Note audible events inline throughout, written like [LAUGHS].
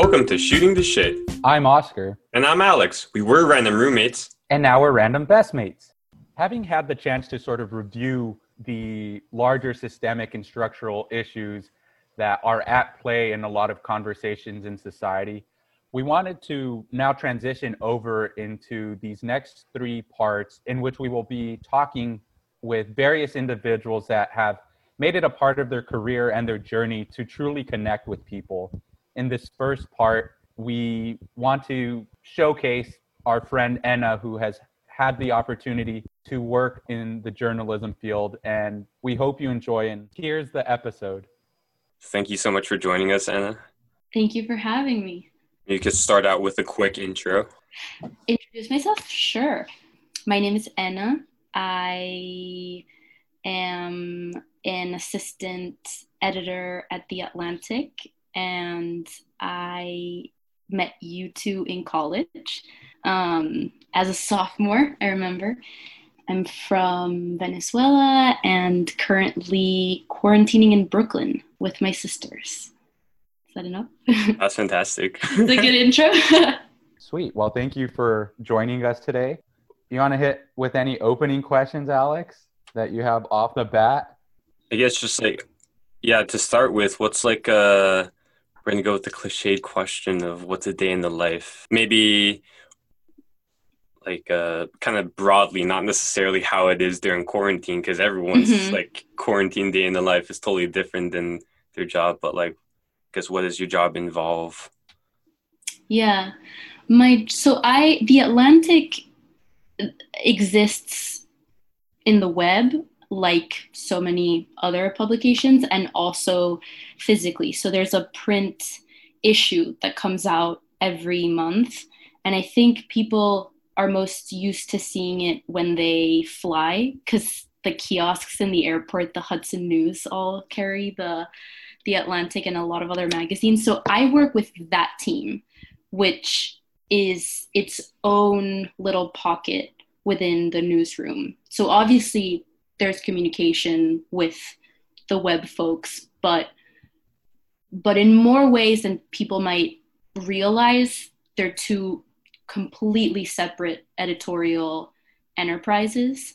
Welcome to Shooting the Shit. I'm Oscar, And I'm Alex. We were random roommates. and now we're random best mates. Having had the chance to sort of review the larger systemic and structural issues that are at play in a lot of conversations in society, we wanted to now transition over into these next three parts in which we will be talking with various individuals that have made it a part of their career and their journey to truly connect with people. In this first part, we want to showcase our friend Ena, who has had the opportunity to work in the journalism field, and we hope you enjoy. And here's the episode. Thank you so much for joining us, Ena. Thank you for having me. You could start out with a quick intro. Introduce myself? Sure. My name is Ena. I am an assistant editor at The Atlantic, and I met you two in college um, as a sophomore, I remember. I'm from Venezuela and currently quarantining in Brooklyn with my sisters. Is that enough? [LAUGHS] That's fantastic. That's a good [LAUGHS] intro. Sweet. Well, thank you for joining us today. You want to hit with any opening questions, Alex, that you have off the bat? I guess just like, yeah, to start with, what's like, uh, we're going to go with the cliched question of what's a day in the life? Maybe like uh, kind of broadly, not necessarily how it is during quarantine, because everyone's Mhm. like quarantine day in the life is totally different than their job. But like, guess what does your job involve? Yeah. My so I the Atlantic exists in the web like so many other publications and also physically. So there's a print issue that comes out every month and I think people are most used to seeing it when they fly cuz the kiosks in the airport, the Hudson News all carry the the Atlantic and a lot of other magazines. So I work with that team which is its own little pocket within the newsroom. So obviously there's communication with the web folks, but but in more ways than people might realize, they're two completely separate editorial enterprises.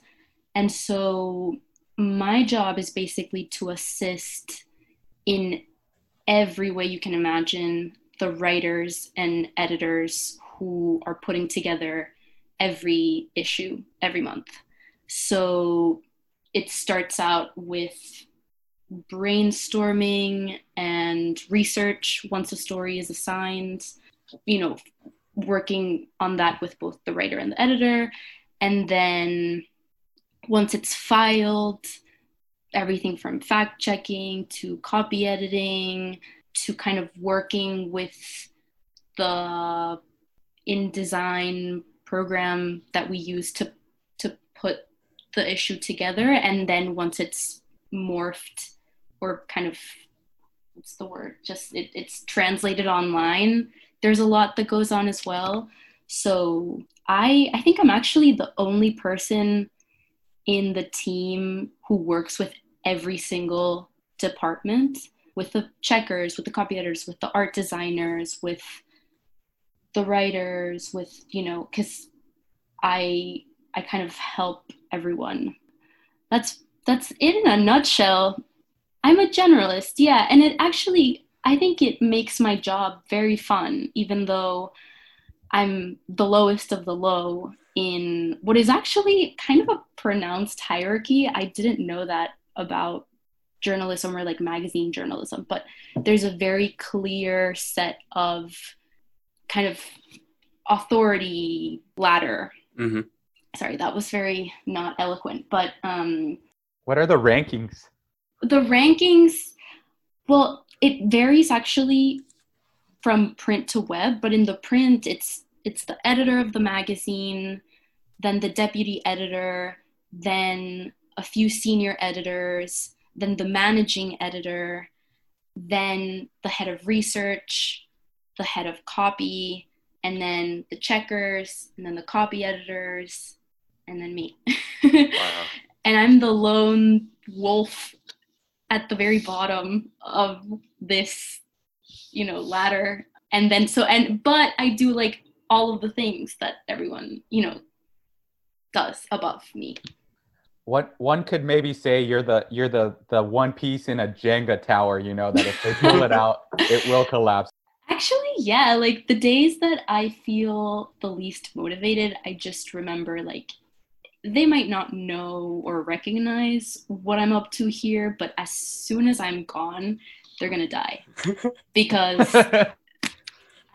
And so my job is basically to assist in every way you can imagine the writers and editors who are putting together every issue every month. So it starts out with brainstorming and research once a story is assigned, you know, working on that with both the writer and the editor. And then once it's filed, everything from fact checking to copy editing to kind of working with the InDesign program that we use to to put the issue together and then once it's morphed or kind of what's the word? Just it, it's translated online there's a lot that goes on as well. So i i think i'm actually the only person in the team who works with every single department with the checkers, with the copy editors, with the art designers, with the writers, with you know, because I I kind of help everyone. That's that's it in a nutshell. I'm a generalist, yeah, and it actually I think it makes my job very fun, even though I'm the lowest of the low in what is actually kind of a pronounced hierarchy. I didn't know that about journalism or like magazine journalism, but there's a very clear set of kind of authority ladder. hmm Sorry, that was very not eloquent, but um, What are the rankings? the rankings, well, it varies actually from print to web, but in the print, it's it's the editor of the magazine, then the deputy editor, then a few senior editors, then the managing editor, then the head of research, the head of copy, and then the checkers, and then the copy editors, and then me. Wow. [LAUGHS] and I'm the lone wolf at the very bottom of this, you know, ladder. and then so and but i do like all of the things that everyone you know does above me One one could maybe say you're the you're the the one piece in a Jenga tower, you know, that if they pull it out, [LAUGHS] it will collapse. Actually, yeah, like the days that I feel the least motivated, I just remember like they might not know or recognize what I'm up to here, but as soon as I'm gone, they're gonna die [LAUGHS] because [LAUGHS] I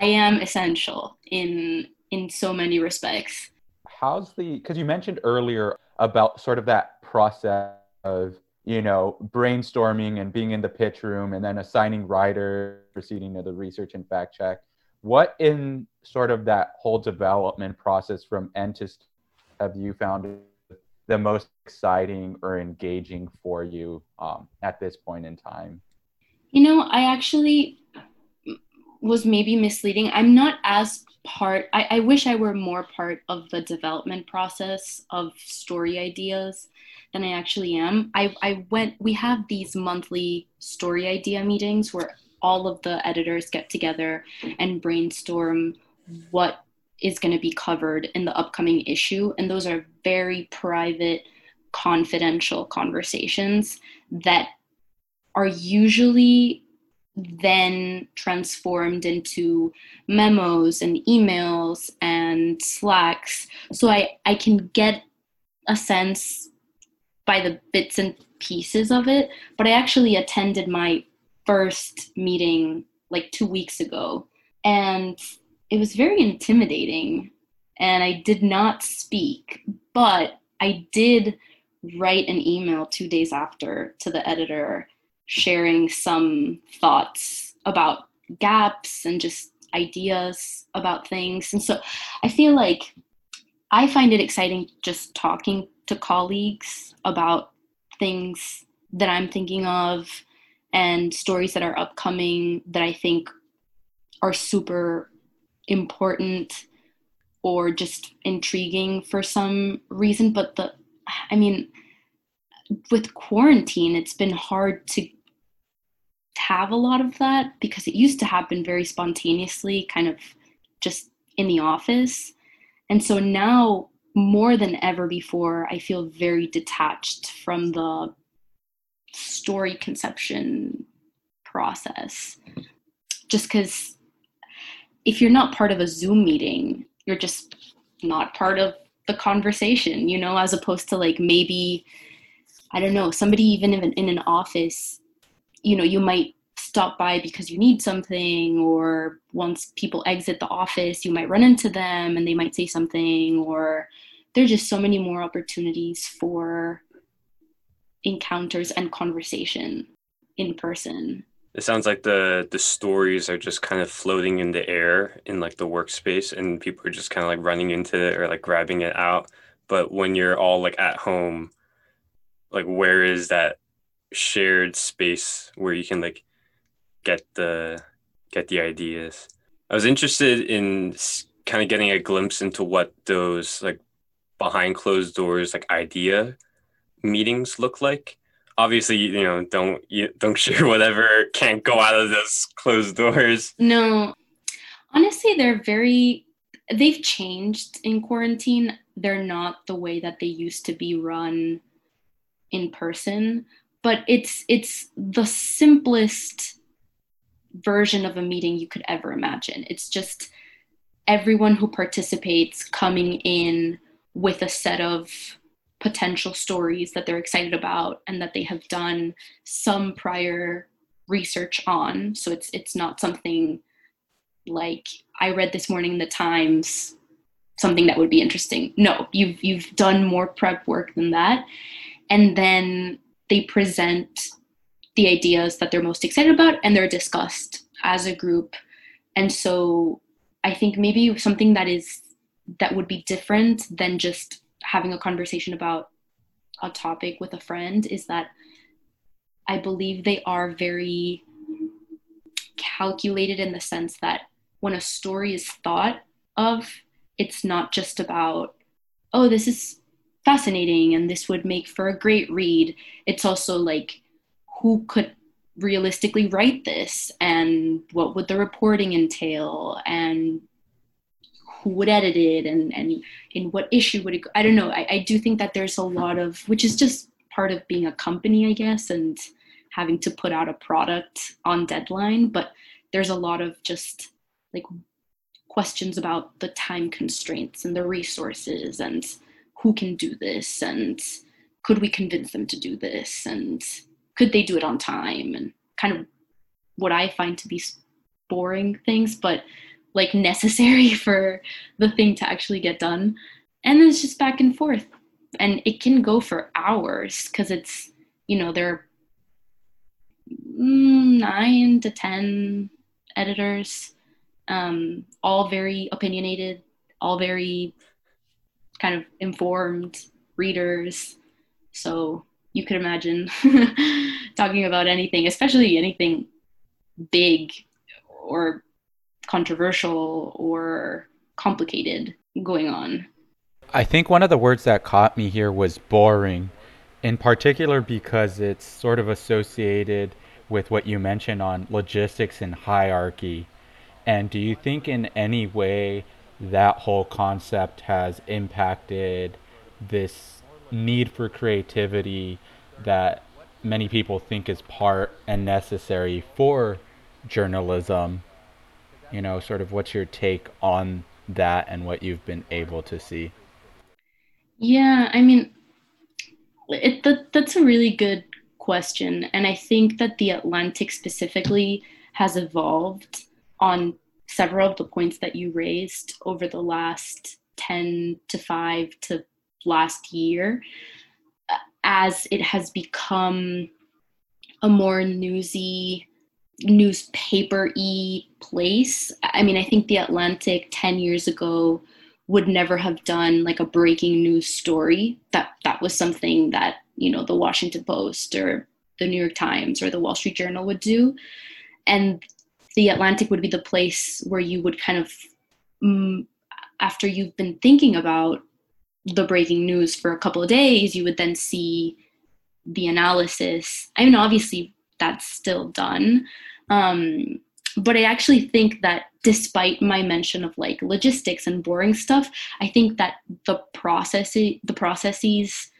am essential in in so many respects. How's the because you mentioned earlier about sort of that process of you know brainstorming and being in the pitch room and then assigning writers proceeding to the research and fact check what in sort of that whole development process from end to have you found the most exciting or engaging for you um, at this point in time You know, I actually was maybe misleading. I'm not as part, I, I wish I were more part of the development process of story ideas than I actually am. I, I went, we have these monthly story idea meetings where all of the editors get together and brainstorm what is going to be covered in the upcoming issue. And those are very private, confidential conversations that are usually then transformed into memos and emails and slacks so i i can get a sense by the bits and pieces of it but i actually attended my first meeting like 2 weeks ago and it was very intimidating and i did not speak but i did write an email 2 days after to the editor sharing some thoughts about gaps and just ideas about things. And so I feel like I find it exciting just talking to colleagues about things that I'm thinking of and stories that are upcoming that I think are super important or just intriguing for some reason. But the, I mean, with quarantine, it's been hard to have a lot of that because it used to happen very spontaneously, kind of just in the office. And so now, more than ever before, I feel very detached from the story conception process. Just because if you're not part of a Zoom meeting, you're just not part of the conversation, you know, as opposed to like maybe, I don't know, somebody even in, in an office you know you might stop by because you need something or once people exit the office you might run into them and they might say something or there's just so many more opportunities for encounters and conversation in person It sounds like the the stories are just kind of floating in the air in like the workspace and people are just kind of like running into it or like grabbing it out. But when you're all like at home, like where is that shared space where you can like get the get the ideas. I was interested in kind of getting a glimpse into what those like behind closed doors like idea meetings look like. Obviously, you know, don't you don't [LAUGHS] share whatever can't go out of those closed doors. No, honestly, they're very, they've changed in quarantine. They're not the way that they used to be run in person, but it's it's the simplest version of a meeting you could ever imagine. It's just everyone who participates coming in with a set of potential stories that they're excited about and that they have done some prior research on. So it's it's not something like I read this morning in the Times something that would be interesting. No, you've you've done more prep work than that. And then they present the ideas that they're most excited about and they're discussed as a group. And so I think maybe something that is that would be different than just having a conversation about a topic with a friend is that I believe they are very calculated in the sense that when a story is thought of, it's not just about, oh, this is fascinating and this would make for a great read. It's also like, who could realistically write this and what would the reporting entail and who would edit it and and in what issue would it go? i don't know I, I do think that there's a lot of which is just part of being a company i guess and having to put out a product on deadline but there's a lot of just like questions about the time constraints and the resources and who can do this and could we convince them to do this and could they do it on time and kind of what i find to be boring things but like necessary [LAUGHS] for the thing to actually get done. And then it's just back and forth. And it can go for hours because it's you know there are mm, nine to ten editors um, all very opinionated all very kind of informed readers. So you could imagine [LAUGHS] talking about anything especially anything big or controversial or complicated going on. I think one of the words that caught me here was boring, in particular because it's sort of associated with what you mentioned on logistics and hierarchy. And do you think in any way that whole concept has impacted this need for creativity that many people think is part and necessary for journalism you know sort of what's your take on that and what you've been able to see? Yeah i mean it, that, that's a really good question and i think that the atlantic specifically has evolved on several of the points that you raised over the last 10 to 5 to last year uh, as it has become a more newsy newspaper y place. I mean, I think the Atlantic 10 years ago would never have done like a breaking news story. That that was something that, you know, the Washington Post or the New York Times or the Wall Street Journal would do. And the Atlantic would be the place where you would kind of mm, after you've been thinking about the breaking news for a couple of days, you would then see the analysis. I mean, obviously that's still done, um, but I actually think that despite my mention of like logistics and boring stuff, I think that the process the processes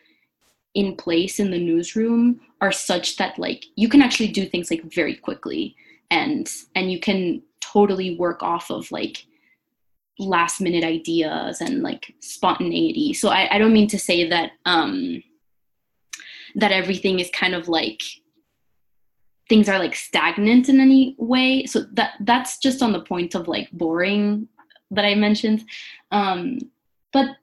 in place in the newsroom are such that like you can actually do things like very quickly and and you can totally work off of like last minute ideas and like spontaneity. So I, I don't mean to say that um that everything is kind of like things are like stagnant in any way. So that that's just on the point of like boring that i mentioned. Um, but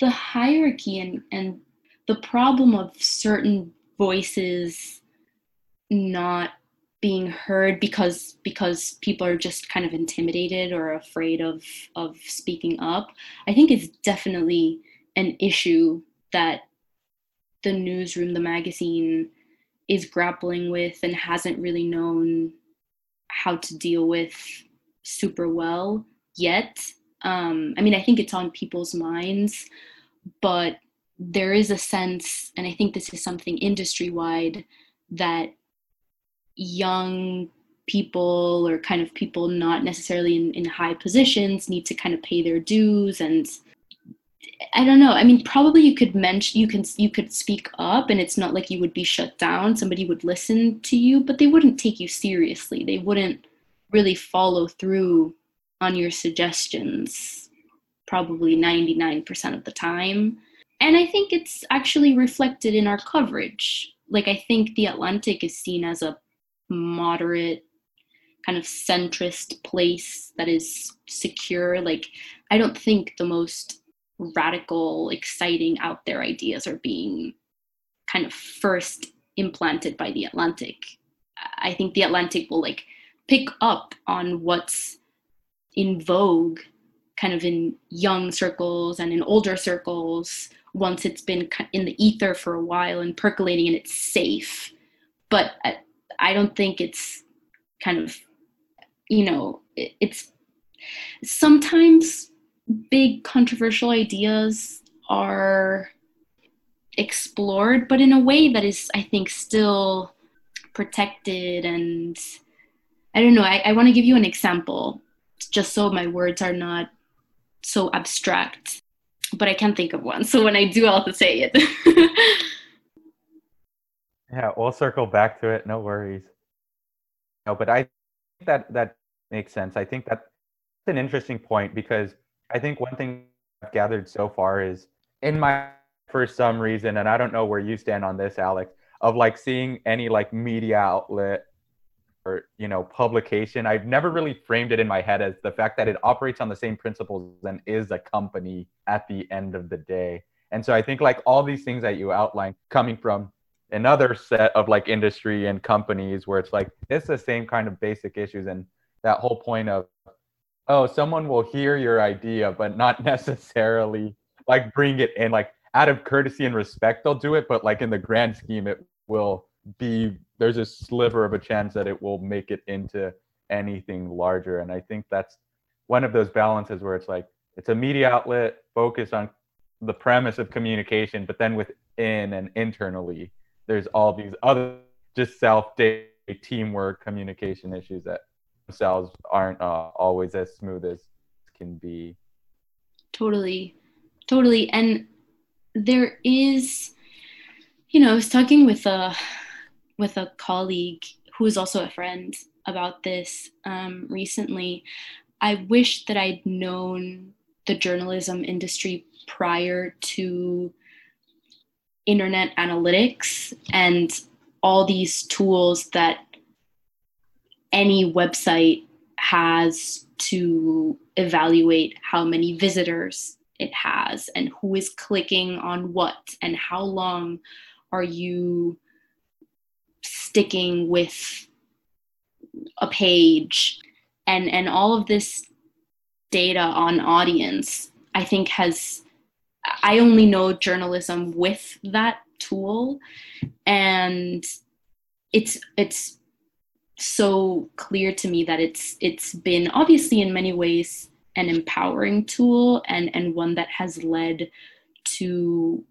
the hierarchy and and the problem of certain voices not being heard because because people are just kind of intimidated or afraid of of speaking up i think is definitely an issue that the newsroom the magazine is grappling with and hasn't really known how to deal with super well yet. Um, I mean, I think it's on people's minds, but there is a sense, and I think this is something industry wide, that young people or kind of people not necessarily in, in high positions need to kind of pay their dues and I don't know. I mean, probably you could mention you can you could speak up, and it's not like you would be shut down. Somebody would listen to you, but they wouldn't take you seriously. They wouldn't really follow through on your suggestions. Probably ninety nine percent of the time, and I think it's actually reflected in our coverage. Like I think the Atlantic is seen as a moderate kind of centrist place that is secure. Like I don't think the most radical, exciting, out there ideas are being kind of first implanted by the Atlantic. I think the Atlantic will like pick up on what's in vogue kind of in young circles and in older circles once it's been in the ether for a while and percolating and it's safe but uh, i don't think it's kind of you know it's sometimes big controversial ideas are explored, but in a way that is, I think, still protected and I don't know. I, I want to give you an example just so my words are not so abstract, but I can't think of one. So when I do, I'll have to say it. [LAUGHS] yeah, we'll circle back to it. No worries. No, but I think that that makes sense. I think that's an interesting point because I think one thing I've gathered so far is in my for some reason, and I don't know where you stand on this, Alex, of like seeing any like media outlet or you know publication i've never really framed it in my head as the fact that it operates on the same principles and is a company at the end of the day. And so i think like all these things that you outline coming from another set of like industry and companies where it's like it's the same kind of basic issues and that whole point of oh someone will hear your idea but not [LAUGHS] necessarily like bring it in like out of courtesy and respect they'll do it but like in the grand scheme it will be there's a sliver of a chance that it will make it into anything larger and i think that's one of those balances where it's like it's a media outlet focused on the premise of communication but then within and internally there's all these other just self day teamwork communication issues that aren't uh, always as smooth as can be. Totally. Totally. And there is you know, I was talking with a with a colleague who is also a friend about this um, recently. I wish that I'd known the journalism industry prior to internet analytics and all these tools that any website has to evaluate how many visitors it has and who is clicking on what and how long are you sticking with a page. And and all of this data on audience i think has i only know journalism with that tool. And it's it's so clear to me that it's it's been obviously in many ways an empowering tool and and one that has led to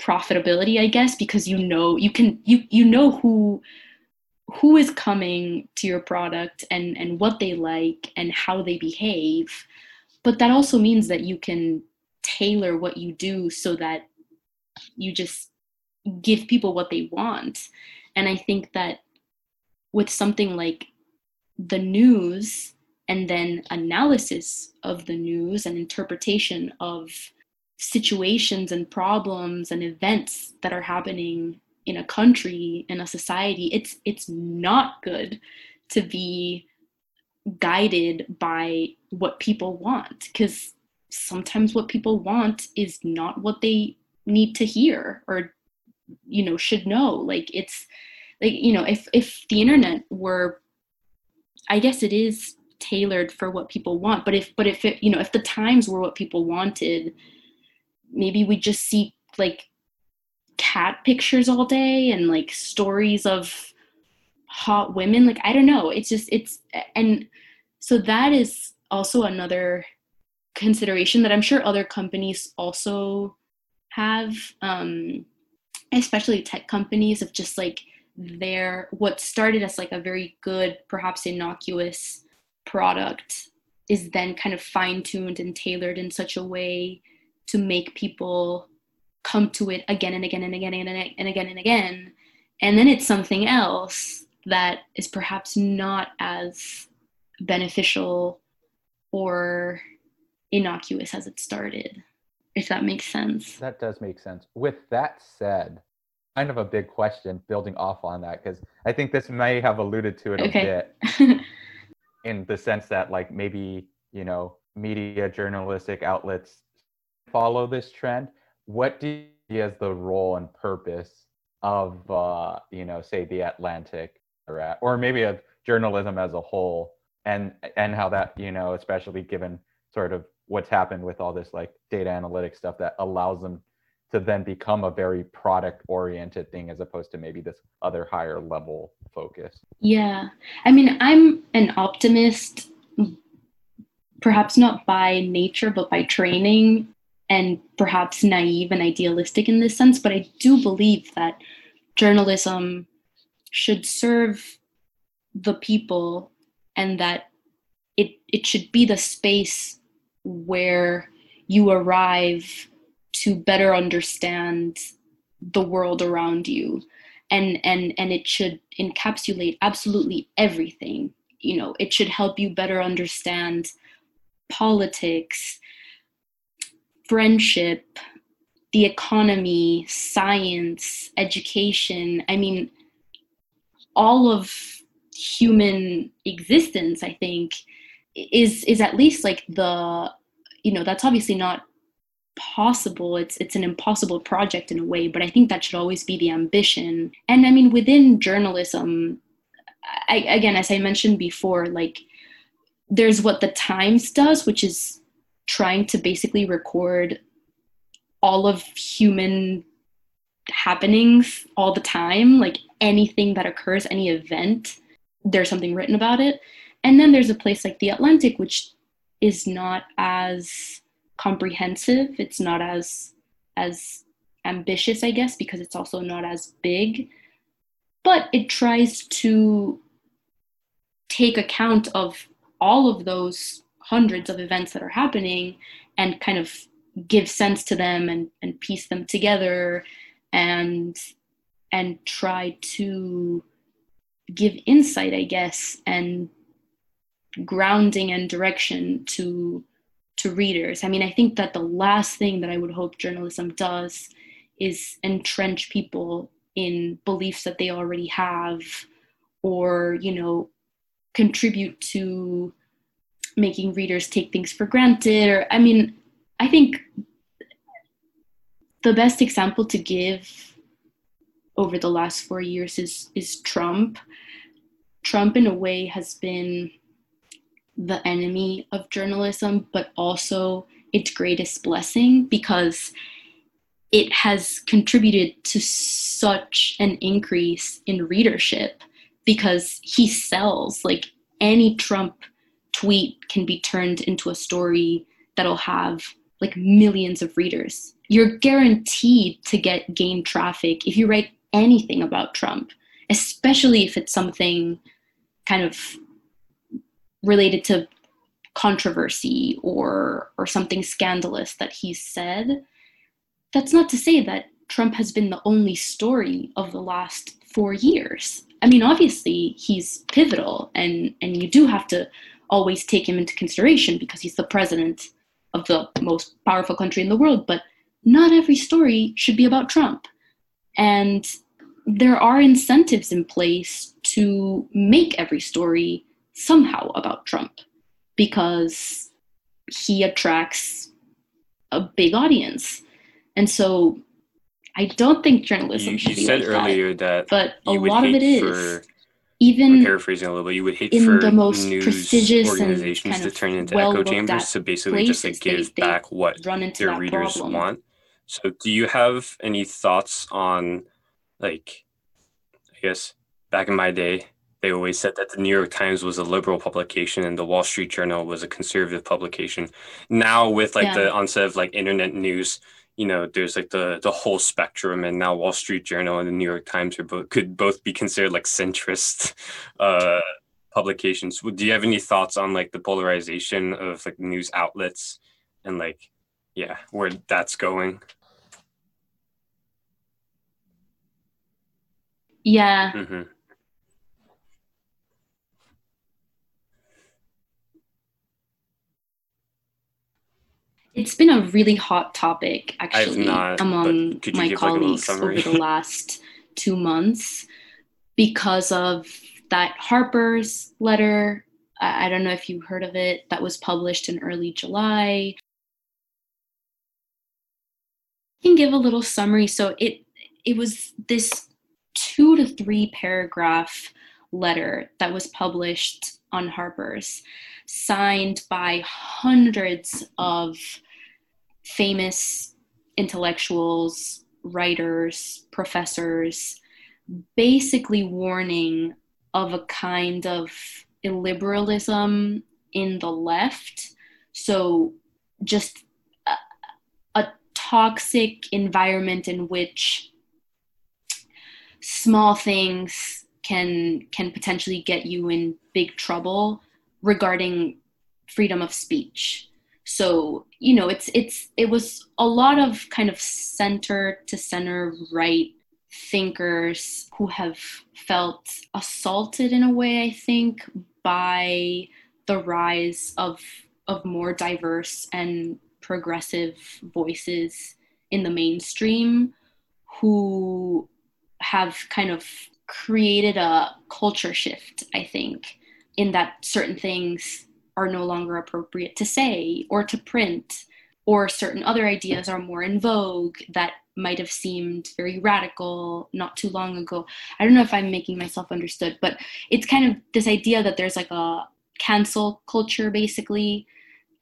profitability i guess because you know you can you you know who who is coming to your product and and what they like and how they behave. But that also means that you can tailor what you do so that you just give people what they want. And i think that with something like the news and then analysis of the news and interpretation of situations and problems and events that are happening in a country in a society it's it's not good to be guided by what people want because sometimes what people want is not what they need to hear or you know should know. Like it's like you know if if the internet were i guess it is tailored for what people want but if but if it you know if the times were what people wanted maybe we just see like cat pictures all day and like stories of hot women. Like i don't know. It's just it's and so that is also another consideration that i'm sure other companies also have um especially tech companies of just like their what started as like a very good perhaps innocuous product is then kind of fine tuned and tailored in such a way to make people come to it again and again and again and again and again and again. And then it's something else that is perhaps not as beneficial or innocuous as it started, if that makes sense. That does make sense. With that said, kind of a big question building off on that, because I think this may have alluded to it okay. a bit [LAUGHS] in the sense that, like, maybe, you know, media journalistic outlets follow this trend, what do you see as the role and purpose of, uh, you know, say the Atlantic or, or maybe of journalism as a whole, and and how that, you know, especially given sort of what's happened with all this like data analytics stuff that allows them to then become a very product oriented thing as opposed to maybe this other higher level focus. Yeah. I mean, I'm an optimist perhaps not by nature but by training and perhaps naive and idealistic in this sense, but I do believe that journalism should serve the people and that it it should be the space where you arrive to better understand the world around you. And and and it should encapsulate absolutely everything. You know it should help you better understand politics friendship the economy science education. I mean all of human existence i think is is at least like the you know that's obviously not possible. It's it's an impossible project in a way but i think that should always be the ambition. And i mean within journalism I, again as i mentioned before like there's what the times does which is trying to basically record all of human happenings all the time like anything that occurs any event there's something written about it. And then there's a place like the atlantic which is not as comprehensive. It's not as as ambitious i guess because it's also not as big. But it tries to take account of all of those hundreds of events that are happening and kind of give sense to them and, and piece them together and and try to give insight i guess and grounding and direction to to readers. I mean, I think that the last thing that I would hope journalism does is entrench people in beliefs that they already have or, you know, contribute to making readers take things for granted or I mean, I think the best example to give over the last 4 years is is Trump. Trump in a way has been the enemy of journalism, but also its greatest blessing because it has contributed to such an increase in readership because he sells like any Trump tweet can be turned into a story that'll have like millions of readers. You're guaranteed to get gain traffic if you write anything about Trump, especially if it's something kind of related to controversy or or something scandalous that he said. That's not to say that Trump has been the only story of the last 4 years. I mean obviously he's pivotal and and you do have to always take him into consideration because he's the president of the most powerful country in the world but not every story should be about Trump. And there are incentives in place to make every story somehow about Trump because he attracts a big audience. And so I don't think journalism you, should you be said like earlier that. that, but a lot of it is for, even paraphrasing a little bit. You would hate in for the most news prestigious organizations to turn into well echo chambers to basically just like give they back what their readers problem. want. So, do you have any thoughts on, like, I guess back in my day, they always said that the New York Times was a liberal publication and the Wall Street Journal was a conservative publication. Now, with like Yeah. the onset of like internet news, you know, there's like the the whole spectrum, and now Wall Street Journal and the New York Times are both could both be considered like centrist uh, publications. Do you have any thoughts on like the polarization of like news outlets and like, yeah, where that's going? yeah hmm it's been a really hot topic actually not, among my give, like, colleagues over the last two months because of that harper's letter. I, I don't know if you heard of it that was published in early july. I can give a little summary. So it it was this two to three paragraph letter that was published on harper's signed by hundreds of famous intellectuals, writers, professors, basically warning of a kind of illiberalism in the left. So, just a, a toxic environment in which small things can can potentially get you in big trouble regarding freedom of speech. So you know it's it's it was a lot of kind of center to center right thinkers who have felt assaulted in a way i think by the rise of of more diverse and progressive voices in the mainstream who have kind of created a culture shift i think in that certain things are no longer appropriate to say or to print, or certain other ideas are more in vogue that might have seemed very radical not too long ago. I don't know if I'm making myself understood, but it's kind of this idea that there's like a cancel culture basically,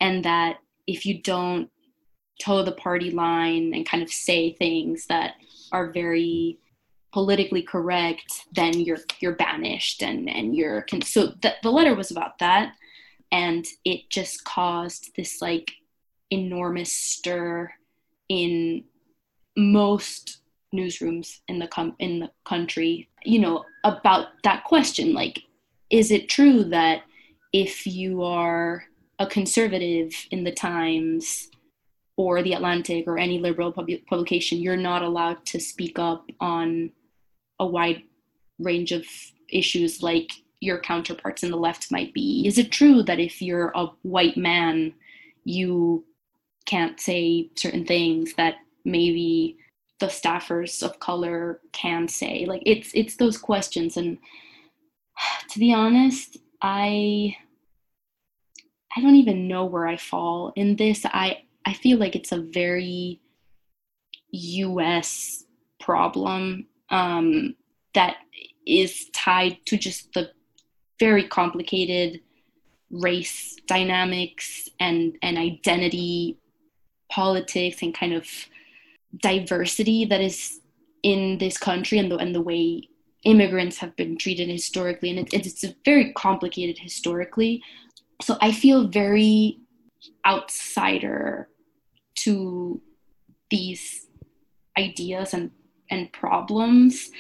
and that if you don't toe the party line and kind of say things that are very politically correct, then you're you're banished and and you're so the, the letter was about that. And it just caused this like enormous stir in most newsrooms in the com- in the country you know about that question like is it true that if you are a conservative in the times or the atlantic or any liberal pub- publication you're not allowed to speak up on a wide range of issues like your counterparts in the left might be. Is it true that if you're a white man, you can't say certain things that maybe the staffers of color can say? Like it's it's those questions and to be honest, I I don't even know where I fall in this. I I feel like it's a very US problem um, that is tied to just the very complicated race dynamics and and identity politics and kind of diversity that is in this country and the and the way immigrants have been treated historically. And it, it's very complicated historically. So i feel very outsider to these ideas and and problems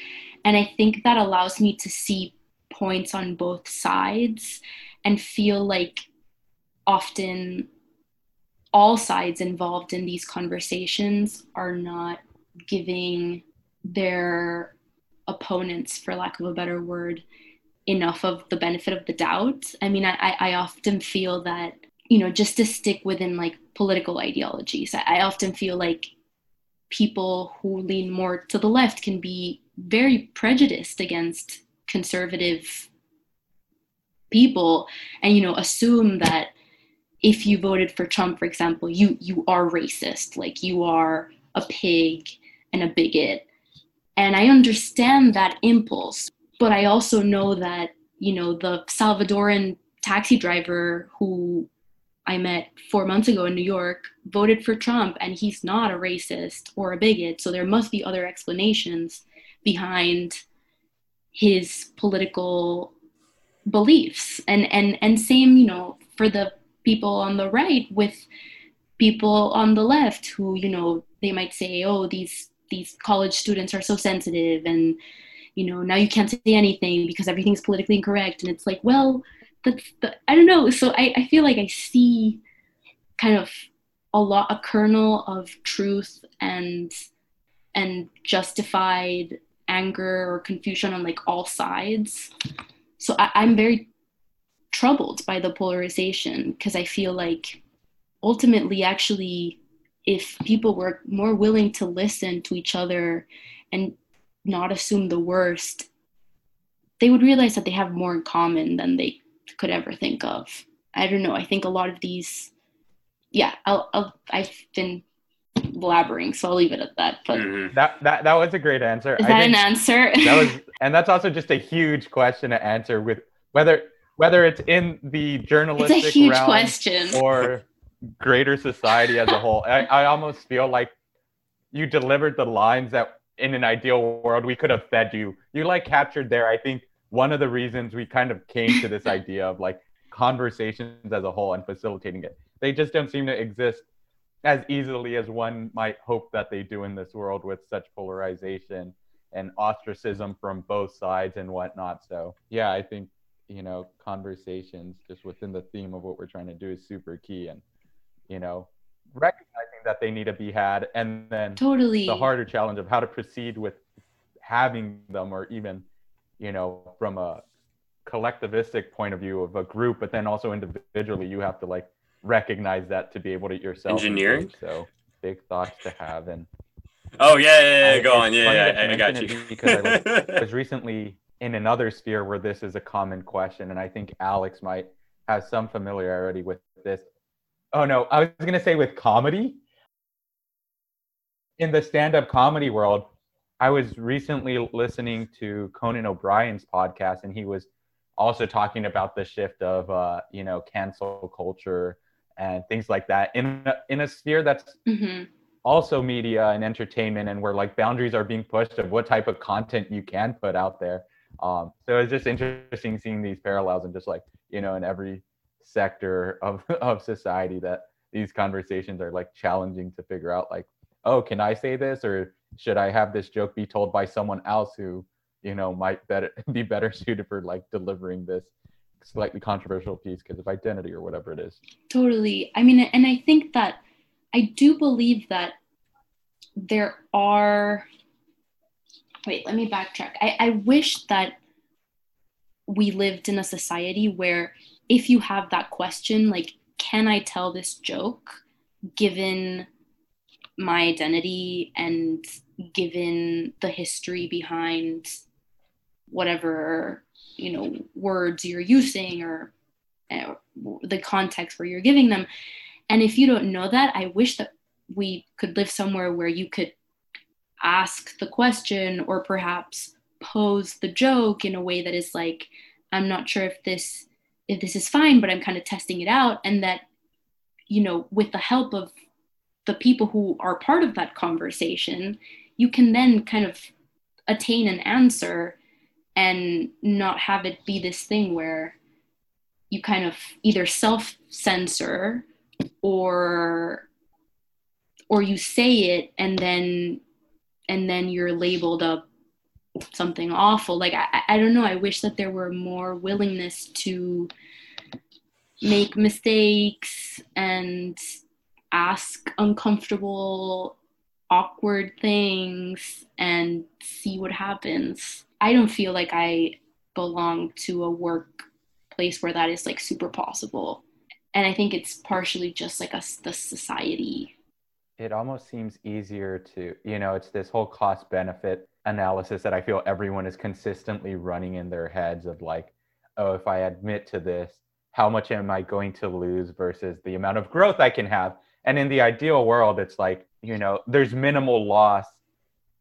and i think that allows me to see points on both sides and feel like often all sides involved in these conversations are not giving their opponents, for lack of a better word, enough of the benefit of the doubt. I mean, I, I often feel that, you know, just to stick within like political ideologies, I, I often feel like people who lean more to the left can be very prejudiced against conservative people and you know assume that if you voted for Trump for example you you are racist like you are a pig and a bigot. And I understand that impulse but I also know that you know the Salvadoran taxi driver who I met four months ago in New York voted for Trump and he's not a racist or a bigot. So there must be other explanations behind his political beliefs and and and same you know for the people on the right with people on the left who you know they might say oh these these college students are so sensitive and you know now you can't say anything because everything's politically incorrect and it's like well that's the, i don't know so I, I feel like i see kind of a lot a kernel of truth and and justified anger or confusion on like all sides. So I, I'm very troubled by the polarization because I feel like ultimately, actually, if people were more willing to listen to each other and not assume the worst, they would realize that they have more in common than they could ever think of. I don't know. I think a lot of these, yeah, I'll, I'll I've been blabbering, so I'll leave it at that. But mm-hmm. that that that was a great answer. Is that an answer? that was, [LAUGHS] and that's also just a huge question to answer with whether whether it's in the journalistic it's a huge question or greater society as a whole. I, I almost feel like you delivered the lines that in an ideal world we could have fed you. You like captured there. I think one of the reasons we kind of came to this idea of like conversations as a whole and facilitating it. They just don't seem to exist as easily as one might hope that they do in this world with such polarization. and ostracism from both sides and whatnot. So yeah, I think you know conversations just within the theme of what we're trying to do is super key, and you know recognizing that they need to be had, and then totally the harder challenge of how to proceed with having them, or even you know from a collectivistic point of view of a group, but then also individually, you have to like recognize that to be able to yourself engineering. So big thoughts to have and Oh yeah, yeah, yeah. go on. Yeah, yeah, I, I got you. because I was, [LAUGHS] was recently in another sphere where this is a common question, and I think Alex might have some familiarity with this. Oh no, I was gonna say with comedy. In the stand-up comedy world, I was recently listening to Conan O'Brien's podcast, and he was also talking about the shift of uh, you know cancel culture and things like that in a, in a sphere that's mm-hmm. also media and entertainment and where like boundaries are being pushed of what type of content you can put out there um, so it's just interesting seeing these parallels and just like you know in every sector of, [LAUGHS] of society that these conversations are like challenging to figure out like oh can i say this or should i have this joke be told by someone else who you know might better [LAUGHS] be better suited for like delivering this slightly controversial piece because of identity or whatever it is. Totally. I mean, and I think that I do believe that there are. Wait, let me backtrack. I, I wish that we lived in a society where if you have that question, like, can I tell this joke given my identity and given the history behind whatever you know words you're using or uh, the context where you're giving them. And if you don't know that i wish that we could live somewhere where you could ask the question or perhaps pose the joke in a way that is like i'm not sure if this if this is fine but i'm kind of testing it out and that you know with the help of the people who are part of that conversation you can then kind of attain an answer and not have it be this thing where you kind of either self censor or or you say it and then and then you're labeled up something awful. Like I, I don't know. I wish that there were more willingness to make mistakes and ask uncomfortable awkward things and see what happens I don't feel like I belong to a workplace where that is like super possible. And I think it's partially just like us, the society. It almost seems easier to, you know, it's this whole cost benefit analysis that I feel everyone is consistently running in their heads of like, oh, if I admit to this, how much am I going to lose versus the amount of growth I can have? And in the ideal world, it's like, you know, there's minimal loss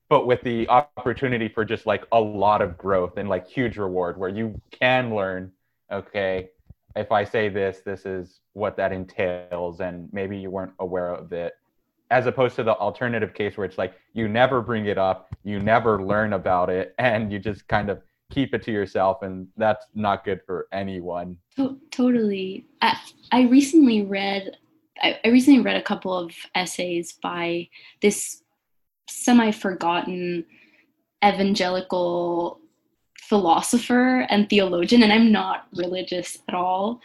but with the opportunity for just like a lot of growth and like huge reward where you can learn okay if i say this this is what that entails and maybe you weren't aware of it. As opposed to the alternative case where it's like you never bring it up you never learn about it and you just kind of keep it to yourself and that's not good for anyone. To- totally. I, I recently read I, I recently read a couple of essays by this semi forgotten evangelical philosopher and theologian, and I'm not religious at all,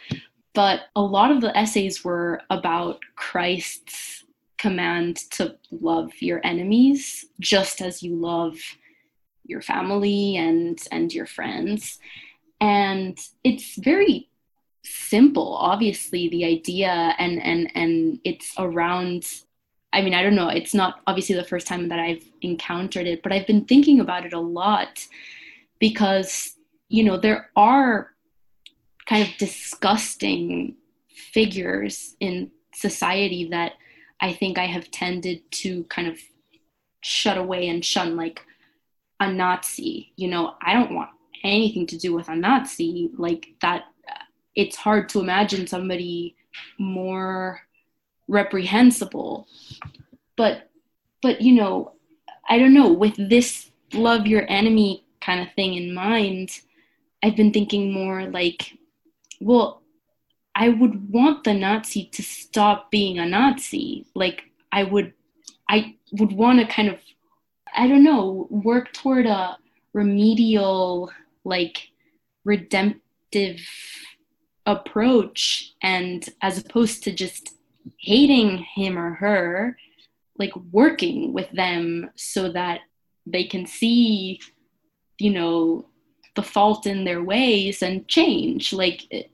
but a lot of the essays were about Christ's command to love your enemies just as you love your family and and your friends. And it's very simple obviously the idea and and and it's around I mean, I don't know, it's not obviously the first time that I've encountered it, but I've been thinking about it a lot because, you know, there are kind of disgusting figures in society that I think I have tended to kind of shut away and shun, like a Nazi. You know, I don't want anything to do with a Nazi. Like that, it's hard to imagine somebody more reprehensible. But but you know i don't know with this love your enemy kind of thing in mind i've been thinking more like well i would want the nazi to stop being a nazi. Like i would i would want to kind of I don't know, work toward a remedial, like redemptive approach and as opposed to just hating him or her like working with them so that they can see you know the fault in their ways and change. Like it,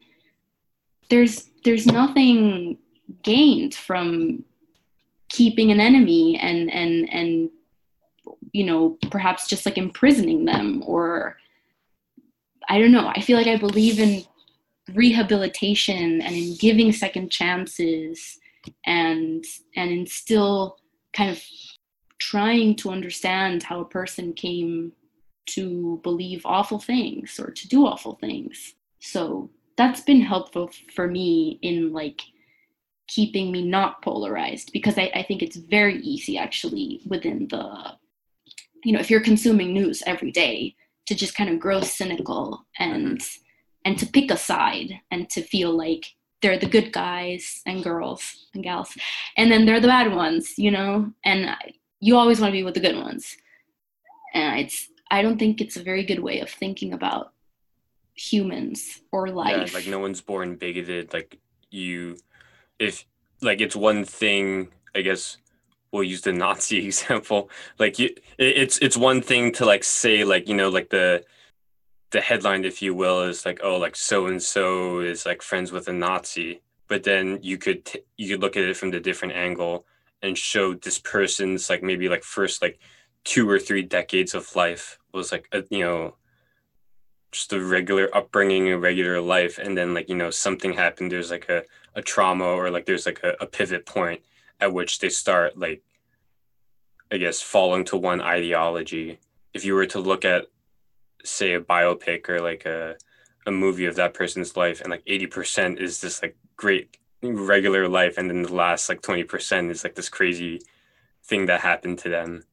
there's there's nothing gained from keeping an enemy and and and you know perhaps just like imprisoning them or i don't know. I feel like i believe in rehabilitation and in giving second chances and and in still kind of trying to understand how a person came to believe awful things or to do awful things. So that's been helpful for me in like keeping me not polarized because I, I think it's very easy actually within the you know if you're consuming news every day to just kind of grow cynical and and to pick a side and to feel like they're the good guys and girls and gals. And then they're the bad ones you know? And you always want to be with the good ones. And it's i don't think it's a very good way of thinking about humans or life. yeah, like no one's born bigoted like you if like it's one thing i guess we'll use the nazi [LAUGHS] example like you it's it's one thing to like say like you know like the the headline, if you will, is like, oh, like so and so is like friends with a Nazi. But then you could t- you could look at it from the different angle and show this person's like maybe like first like two or three decades of life was like a, you know just a regular upbringing, a regular life, and then like you know something happened. There's like a a trauma or like there's like a, a pivot point at which they start like I guess falling to one ideology. If you were to look at say a biopic or like a a movie of that person's life and like 80% is this like great regular life and then the last like 20% is like this crazy thing that happened to them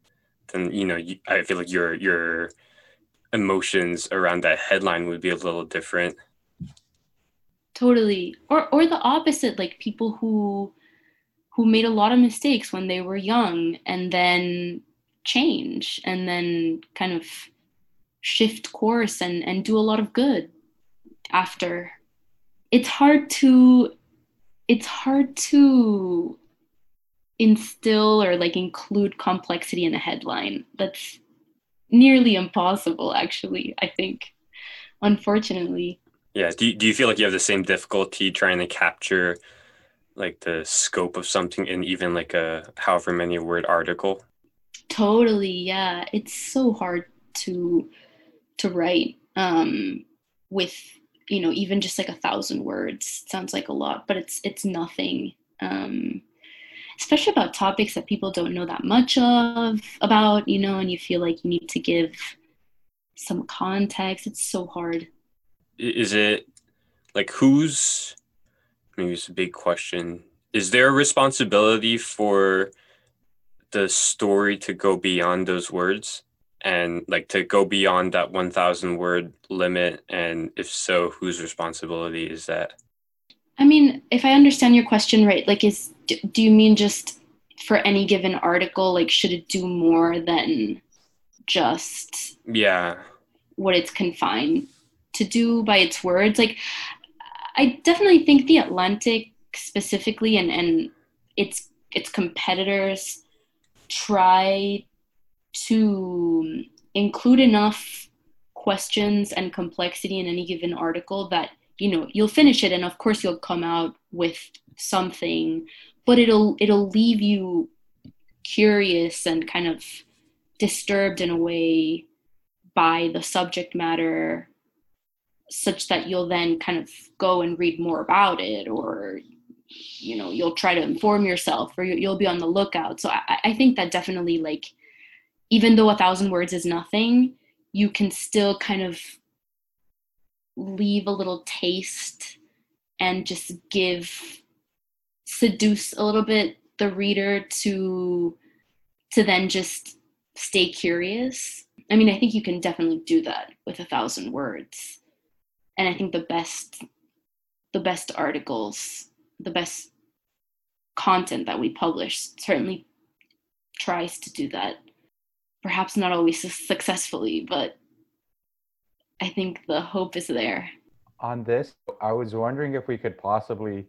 then you know you, i feel like your your emotions around that headline would be a little different. Totally. Or or the opposite like people who who made a lot of mistakes when they were young and then change and then kind of shift course and and do a lot of good after. It's hard to it's hard to instill or like include complexity in a headline. That's nearly impossible actually i think unfortunately. Yeah do you, do you feel like you have the same difficulty trying to capture like the scope of something in even like a however many word article? Totally yeah. It's so hard to to write um, with you know even just like a thousand words sounds like a lot but it's it's nothing um, especially about topics that people don't know that much of about you know and you feel like you need to give some context. It's so hard. Is it like who's maybe it's a big question. Is there a responsibility for the story to go beyond those words and like to go beyond that 1000 word limit and if so whose responsibility is that? I mean if i understand your question right like is do you mean just for any given article like should it do more than just yeah. what it's confined to do by its words? Like i definitely think the atlantic specifically and and its its competitors try to um, include enough questions and complexity in any given article that you know you'll finish it and of course you'll come out with something but it'll it'll leave you curious and kind of disturbed in a way by the subject matter such that you'll then kind of go and read more about it or you know you'll try to inform yourself or you'll be on the lookout. So i, I think that definitely like even though a thousand words is nothing, you can still kind of leave a little taste and just give seduce a little bit the reader to to then just stay curious. I mean i think you can definitely do that with a thousand words. And i think the best the best articles the best content that we publish certainly tries to do that perhaps not always successfully, but I think the hope is there. On this, I was wondering if we could possibly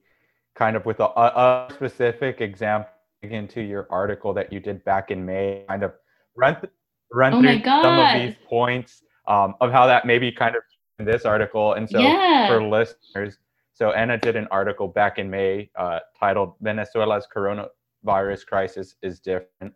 kind of with a, a specific example into your article that you did back in May, kind of run th- run oh through some of these points um, of how that maybe kind of in this article. And so yeah. for listeners, so Ena did an article back in May uh, titled "Venezuela's Coronavirus Crisis is Different."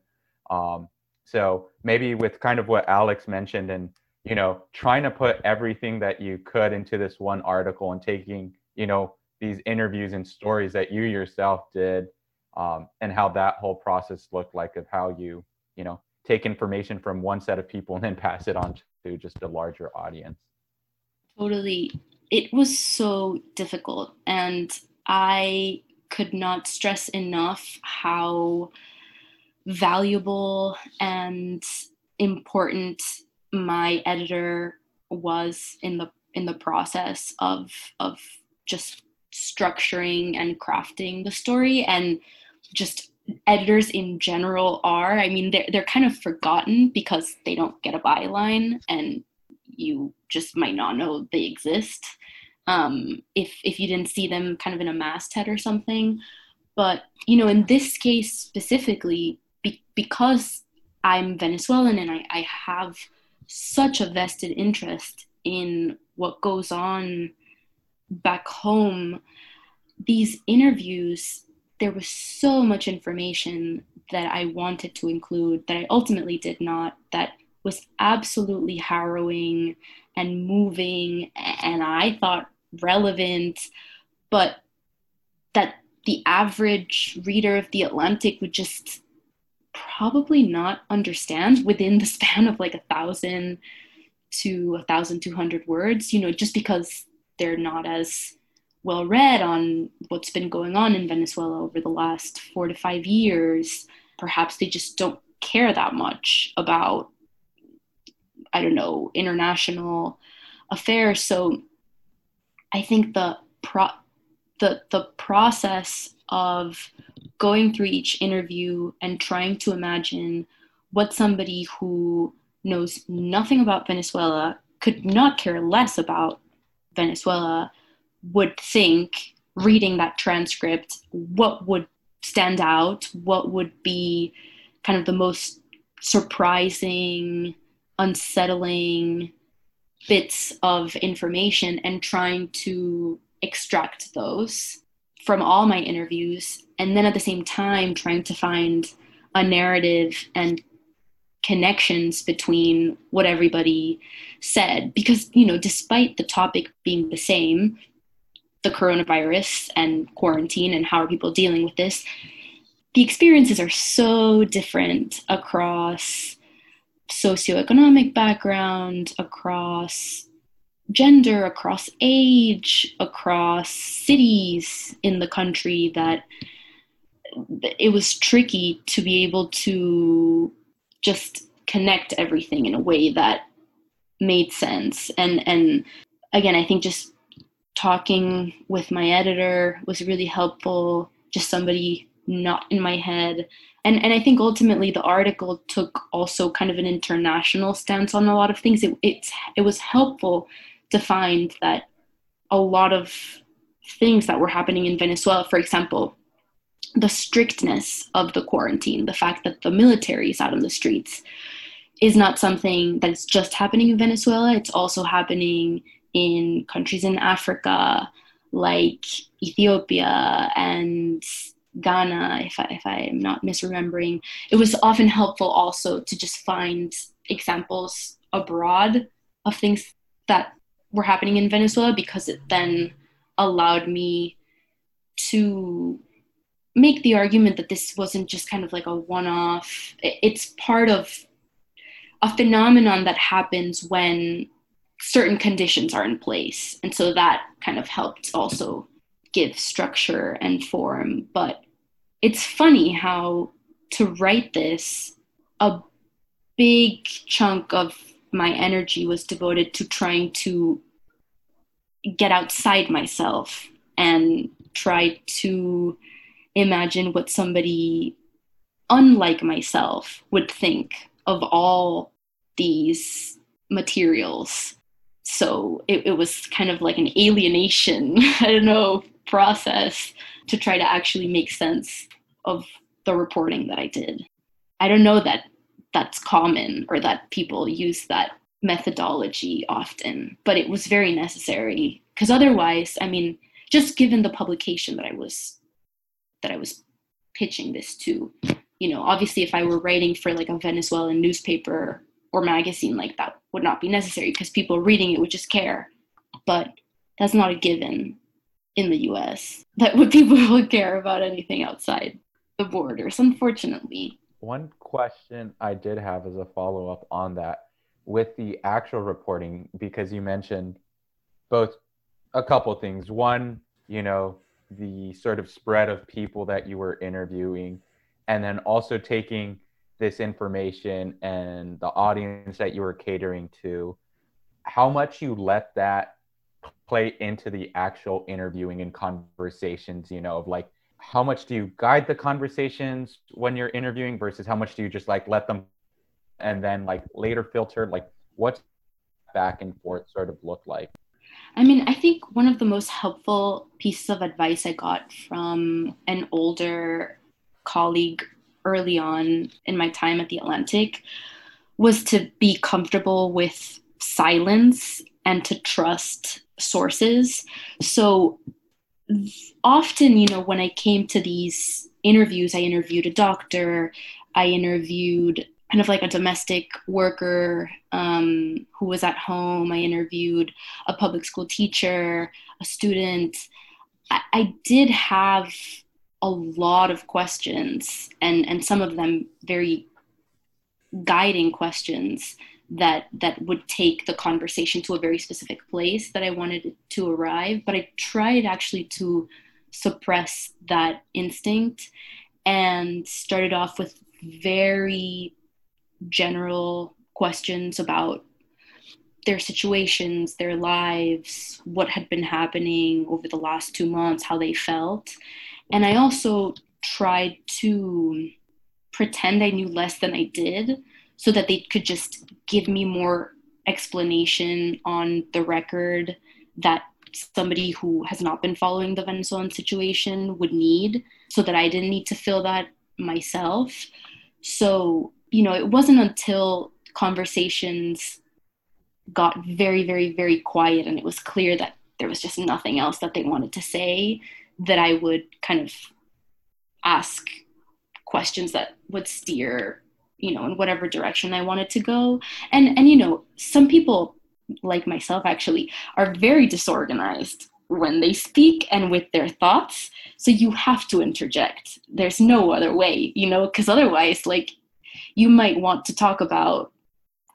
Um, so maybe with kind of what Alex mentioned and you know trying to put everything that you could into this one article and taking you know these interviews and stories that you yourself did um, and how that whole process looked like of how you you know take information from one set of people and then pass it on to just a larger audience. Totally. It was so difficult and i could not stress enough how valuable and important my editor was in the in the process of of just structuring and crafting the story. And just editors in general are i mean they're, they're kind of forgotten because they don't get a byline and you just might not know they exist um, if if you didn't see them kind of in a masthead or something. But you know in this case specifically be- because i'm venezuelan and I, I have such a vested interest in what goes on back home these interviews there was so much information that i wanted to include that i ultimately did not that was absolutely harrowing and moving and i thought relevant but that the average reader of the atlantic would just probably not understand within the span of like a thousand to a thousand two hundred words you know just because they're not as well read on what's been going on in venezuela over the last four to five years. Perhaps they just don't care that much about i don't know international affairs. So i think the pro the the process of going through each interview and trying to imagine what somebody who knows nothing about Venezuela could not care less about Venezuela would think reading that transcript what would stand out what would be kind of the most surprising unsettling bits of information and trying to extract those from all my interviews and then at the same time trying to find a narrative and connections between what everybody said. Because you know despite the topic being the same the coronavirus and quarantine and how are people dealing with this the experiences are so different across socioeconomic background across gender, across age, across cities in the country that it was tricky to be able to just connect everything in a way that made sense. And and again, I think just talking with my editor was really helpful. Just somebody not in my head. And and I think ultimately the article took also kind of an international stance on a lot of things. It it's it was helpful to find that a lot of things that were happening in Venezuela, for example, the strictness of the quarantine, the fact that the military is out on the streets, is not something that is just happening in Venezuela. It's also happening in countries in Africa like Ethiopia and Ghana, if, I, if I'm not misremembering. It was often helpful also to just find examples abroad of things that were happening in Venezuela because it then allowed me to make the argument that this wasn't just kind of like a one off, it's part of a phenomenon that happens when certain conditions are in place. And so that kind of helped also give structure and form. But it's funny how to write this, a big chunk of my energy was devoted to trying to get outside myself and try to imagine what somebody unlike myself would think of all these materials. So it, it was kind of like an alienation, [LAUGHS] I don't know, process to try to actually make sense of the reporting that I did. I don't know that that's common or that people use that methodology often, but it was very necessary because otherwise, I mean, just given the publication that I was that I was pitching this to, you know, obviously if I were writing for like a Venezuelan newspaper or magazine like that would not be necessary because people reading it would just care. But that's not a given in the US that [LAUGHS] would people would care about anything outside the borders, unfortunately. One question I did have as a follow up on that with the actual reporting, because you mentioned both a couple things. One, you know, the sort of spread of people that you were interviewing, and then also taking this information and the audience that you were catering to, how much you let that play into the actual interviewing and conversations, you know, of like how much do you guide the conversations when you're interviewing versus how much do you just like let them and then like later filter like what's back and forth sort of look like? I mean, I think one of the most helpful pieces of advice I got from an older colleague early on in my time at the Atlantic was to be comfortable with silence and to trust sources. So often, you know, when I came to these interviews, I interviewed a doctor, I interviewed kind of like a domestic worker um, who was at home. I interviewed a public school teacher, a student. I, I did have a lot of questions, and, and some of them very guiding questions that that would take the conversation to a very specific place that I wanted to arrive. But I tried actually to suppress that instinct and started off with very general questions about their situations, their lives, what had been happening over the last two months, how they felt. And I also tried to pretend I knew less than I did so that they could just give me more explanation on the record that somebody who has not been following the Venezuelan situation would need so that I didn't need to fill that myself. So you know, it wasn't until conversations got very, very, very quiet and it was clear that there was just nothing else that they wanted to say that I would kind of ask questions that would steer you know in whatever direction i wanted to go and and you know some people like myself actually are very disorganized when they speak and with their thoughts so you have to interject there's no other way you know because otherwise like you might want to talk about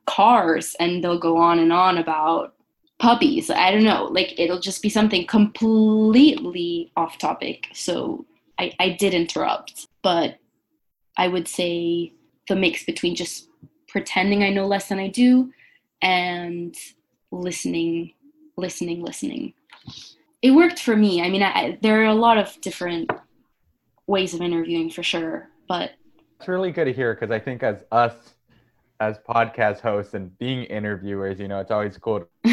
cars and they'll go on and on about puppies. I don't know. Like it'll just be something completely off topic. So I, I did interrupt, but I would say the mix between just pretending I know less than I do and listening, listening, listening. It worked for me. I mean, I, there are a lot of different ways of interviewing for sure, but it's really good to hear because I think as us as podcast hosts and being interviewers, you know, it's always cool [LAUGHS]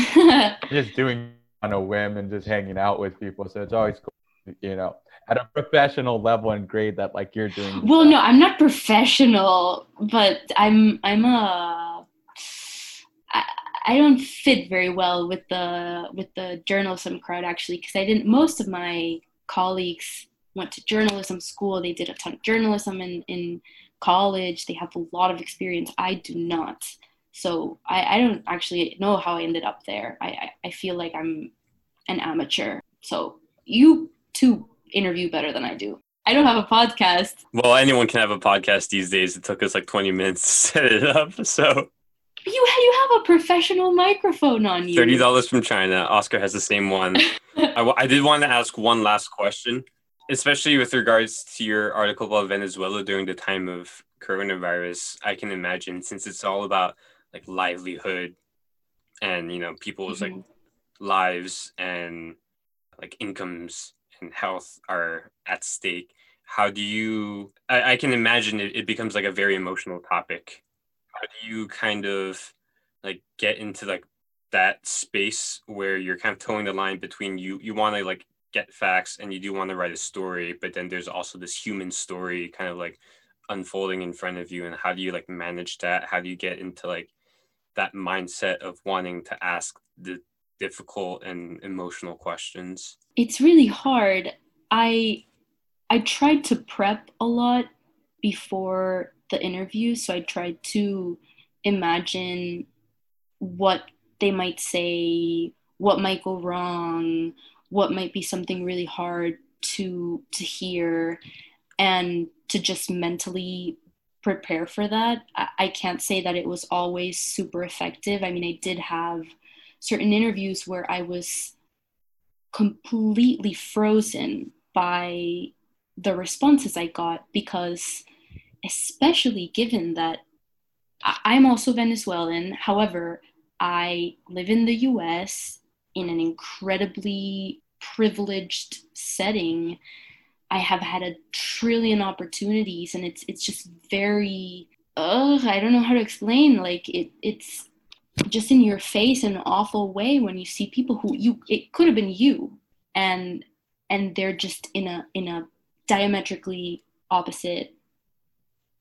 just doing on a whim and just hanging out with people. So it's always cool, you know, at a professional level and grade that like you're doing. Well, no, I'm not professional, but I'm I'm a I, I don't fit very well with the with the journalism crowd actually because I didn't most of my colleagues went to journalism school. They did a ton of journalism in, in college. They have a lot of experience. I do not. So I, I don't actually know how I ended up there. I, I, I feel like I'm an amateur. So you too interview better than I do. I don't have a podcast. Well, anyone can have a podcast these days. It took us like 20 minutes to [LAUGHS] set it up. So you you have a professional microphone on you. Thirty dollars from China. Oscar has the same one. [LAUGHS] I, I did want to ask one last question especially with regards to your article about Venezuela during the time of coronavirus, I can imagine since it's all about like livelihood and you know people's mm-hmm. like lives and like incomes and health are at stake. How do you? I, I can imagine it, it becomes like a very emotional topic how do you kind of like get into like that space where you're kind of towing the line between you you want to like get facts and you do want to write a story but then there's also this human story kind of like unfolding in front of you and how do you like manage that how do you get into like that mindset of wanting to ask the difficult and emotional questions it's really hard i i tried to prep a lot before the interview so i tried to imagine what they might say what might go wrong what might be something really hard to to hear and to just mentally prepare for that. I, I can't say that it was always super effective. I mean, I did have certain interviews where I was completely frozen by the responses I got because, especially given that I'm also Venezuelan, however, I live in the US in an incredibly privileged setting I have had a trillion opportunities and it's it's just very ugh, I don't know how to explain. Like it it's just in your face in an awful way when you see people who you it could have been you and and they're just in a in a diametrically opposite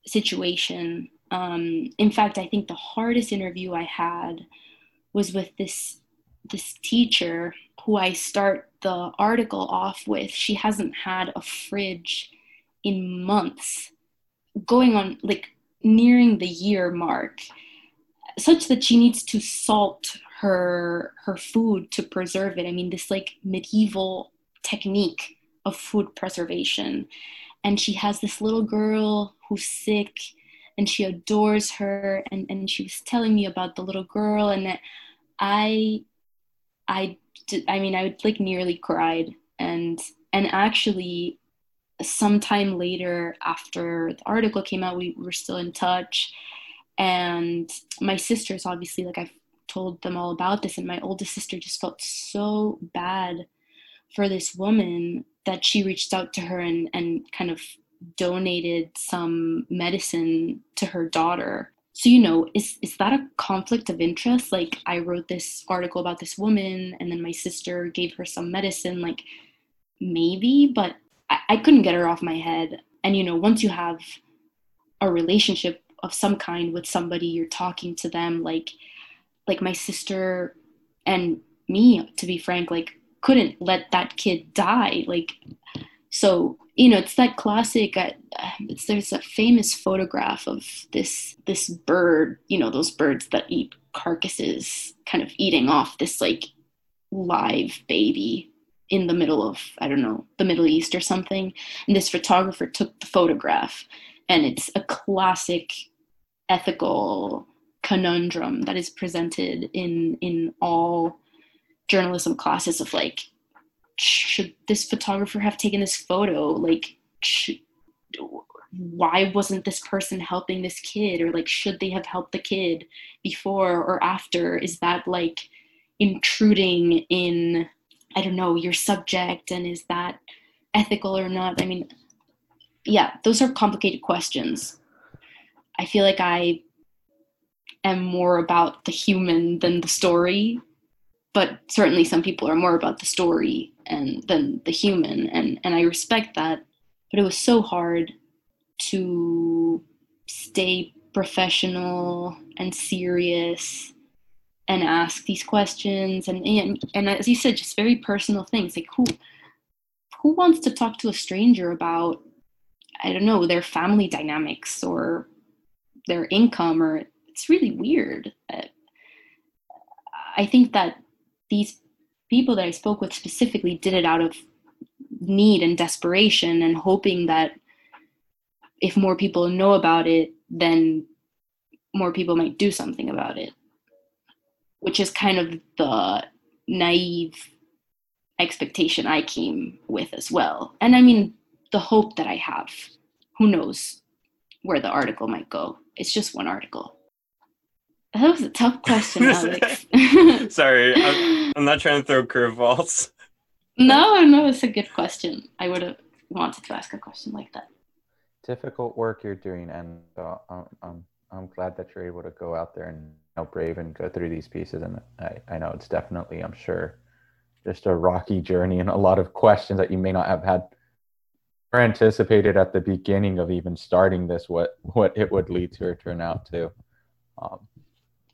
situation. Um, in fact, I think the hardest interview I had was with this this teacher who I start the article off with, she hasn't had a fridge in months, going on like nearing the year mark, such that she needs to salt her her food to preserve it. I mean, this like medieval technique of food preservation. And she has this little girl who's sick and she adores her and, and she was telling me about the little girl and I I did, I mean, I would like nearly cried, and and actually, sometime later after the article came out, we were still in touch, and my sisters obviously like I've told them all about this, and my oldest sister just felt so bad for this woman that she reached out to her and and kind of donated some medicine to her daughter. So you know is is that a conflict of interest? Like i wrote this article about this woman and then my sister gave her some medicine like maybe but I, I couldn't get her off my head. And you know once you have a relationship of some kind with somebody you're talking to them like like my sister and me to be frank like couldn't let that kid die like so you know it's that classic uh, it's, there's a famous photograph of this this bird you know those birds that eat carcasses kind of eating off this like live baby in the middle of i don't know the middle east or something. And this photographer took the photograph and it's a classic ethical conundrum that is presented in in all journalism classes of like should this photographer have taken this photo? Like, should, why wasn't this person helping this kid? Or like, should they have helped the kid before or after? Is that like intruding in, I don't know, your subject? And is that ethical or not? I mean, yeah, those are complicated questions. I feel like I am more about the human than the story but certainly some people are more about the story and than the human and and I respect that but it was so hard to stay professional and serious and ask these questions and, and and as you said just very personal things like who who wants to talk to a stranger about i don't know their family dynamics or their income or it's really weird uh, i think that these people that I spoke with specifically did it out of need and desperation and hoping that if more people know about it, then more people might do something about it, which is kind of the naive expectation I came with as well. And I mean, the hope that I have, who knows where the article might go. It's just one article. That was a tough question, [LAUGHS] Alex. [LAUGHS] Sorry, I'm, [LAUGHS] I'm, not trying to throw curveballs. No, no, it's a good question. I would have wanted to ask a question like that. Difficult work you're doing, and uh, I'm, I'm glad that you're able to go out there and you know, brave and go through these pieces. And I, I know it's definitely, I'm sure, just a rocky journey and a lot of questions that you may not have had or anticipated at the beginning of even starting this what what it would lead to or turn out to. Um,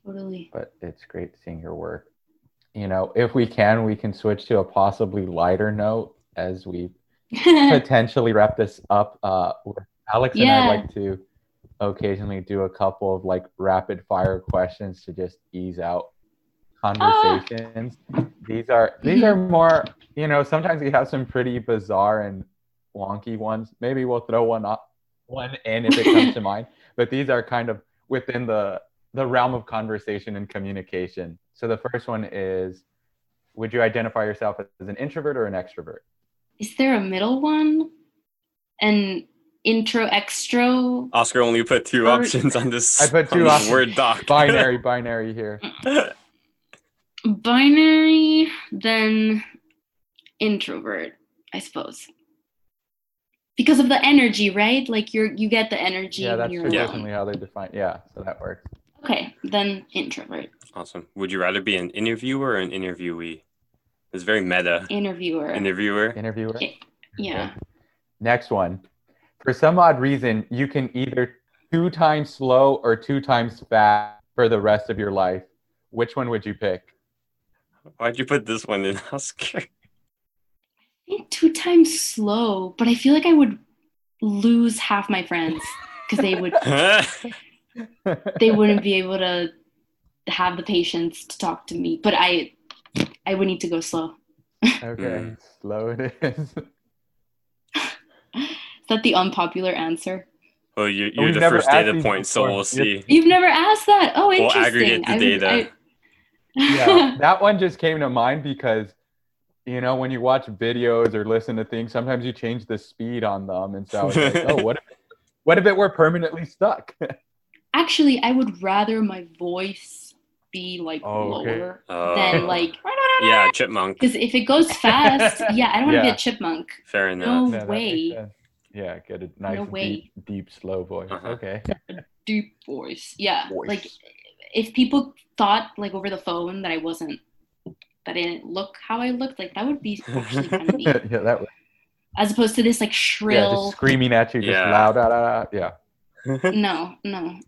Totally. but it's great seeing your work. You know, if we can, we can switch to a possibly lighter note as we [LAUGHS] potentially wrap this up. Uh, Alex and I like to occasionally do a couple of like rapid fire questions to just ease out conversations. These are these are more, you know, sometimes we have some pretty bizarre and wonky ones. Maybe we'll throw one up one in if it comes [LAUGHS] to mind. But these are kind of within the the realm of conversation and communication. So the first one is would you identify yourself as an introvert or an extrovert? Is there a middle one? An intro extra? Oscar only put two Or- options on this, I put two on options. Word doc. [LAUGHS] [LAUGHS] Binary, binary here. Binary, then introvert, I suppose. Because of the energy, right? Like you're you get the energy Yeah, when that's you're Yeah. traditionally how they define. Yeah, so that works. Okay, then introvert. awesome. Would you rather be an interviewer or an interviewee? It's very meta. Interviewer. Interviewer. Interviewer. yeah. Next one. For some odd reason, you can either two times slow or two times fast for the rest of your life. Which one would you pick? Why'd you put this one in, [LAUGHS] Oscar? I think two times slow, but I feel like I would lose half my friends because they would [LAUGHS] they wouldn't be able to have the patience to talk to me. But I I would need to go slow. Okay, hmm. slow it is. Is that the unpopular answer? Oh, well, you, oh, you're We've the never first data these point, so we'll see. You've never asked that. Oh, interesting. We'll interesting. aggregate the I would- data. I- yeah, that one just came to mind because you know when you watch videos or listen to things, sometimes you change the speed on them, and so it's like, oh, [LAUGHS] what if, what if it were permanently stuck? Actually, I would rather my voice be like Oh, okay. lower Uh, than like yeah, chipmunk. because if it goes fast, [LAUGHS] yeah, I don't want to be a chipmunk. Fair No enough. Yeah, that way. Yeah, get a nice No way. deep, deep, slow voice. Uh-huh. Okay. Deep voice. Yeah. Voice. Like if people thought like over the phone that I wasn't that I didn't look how I looked, like that would be [LAUGHS] actually kind of neat. yeah, that was As opposed to this like yeah, shrill just screaming at you, just Yeah. loud, ah, ah, ah, yeah. [LAUGHS] No, no.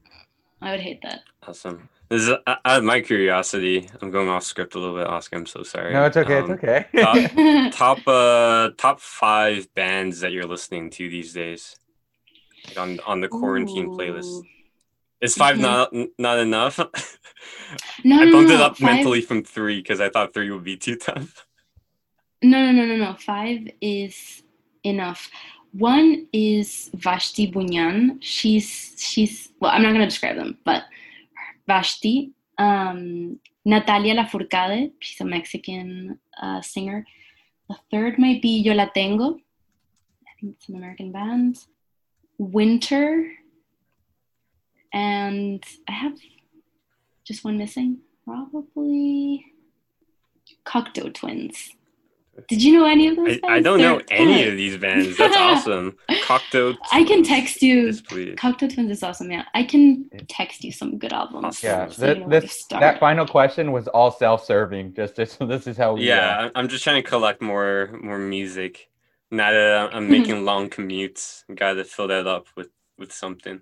I would hate that. awesome. This is uh, out of my curiosity. I'm going off script a little bit, Oscar. I'm so sorry. No, it's okay. Um, it's okay. top- [LAUGHS] top uh top five bands that you're listening to these days like on on the quarantine playlist Ooh. Is 5 Mhm. not not enough No, i no, bumped no, it up Five- mentally from three because i thought three would be too tough No, no, no, no, no. Five is enough. One is Vashti Bunyan. She's she's well, I'm not gonna describe them, but Vashti, um, Natalia Lafourcade, she's a Mexican uh, singer. The third might be Yo La Tengo. I think it's an American band. Winter, and I have just one missing, probably Cocteau Twins. Did you know any of those? I, I don't know They're any good. of these bands that's [LAUGHS] awesome cocktail I can text you. yes, please. Cocteau Twins is awesome. Yeah, I can text you some good albums. yeah, so you th- know where to this, that final question was all self-serving. Just this, [LAUGHS] this is how we. uh, yeah I- i'm just trying to collect more more music now that I'm- i'm [LAUGHS] making long commutes gotta fill that up with with something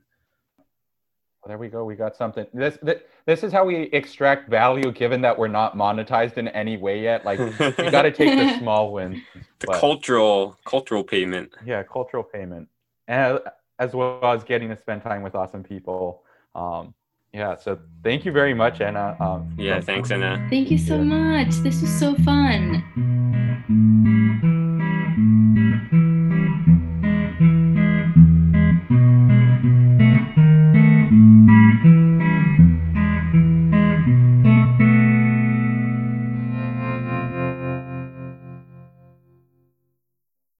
Well, there we go. We got something. This, this this is how we extract value, given that we're not monetized in any way yet. Like we got to [LAUGHS] take the small wins. the but- cultural cultural payment Yeah, cultural payment, and as well as getting to spend time with awesome people. Um, yeah. So thank you very much, Ena. Um, yeah thanks ena Thank you so much. This was so fun.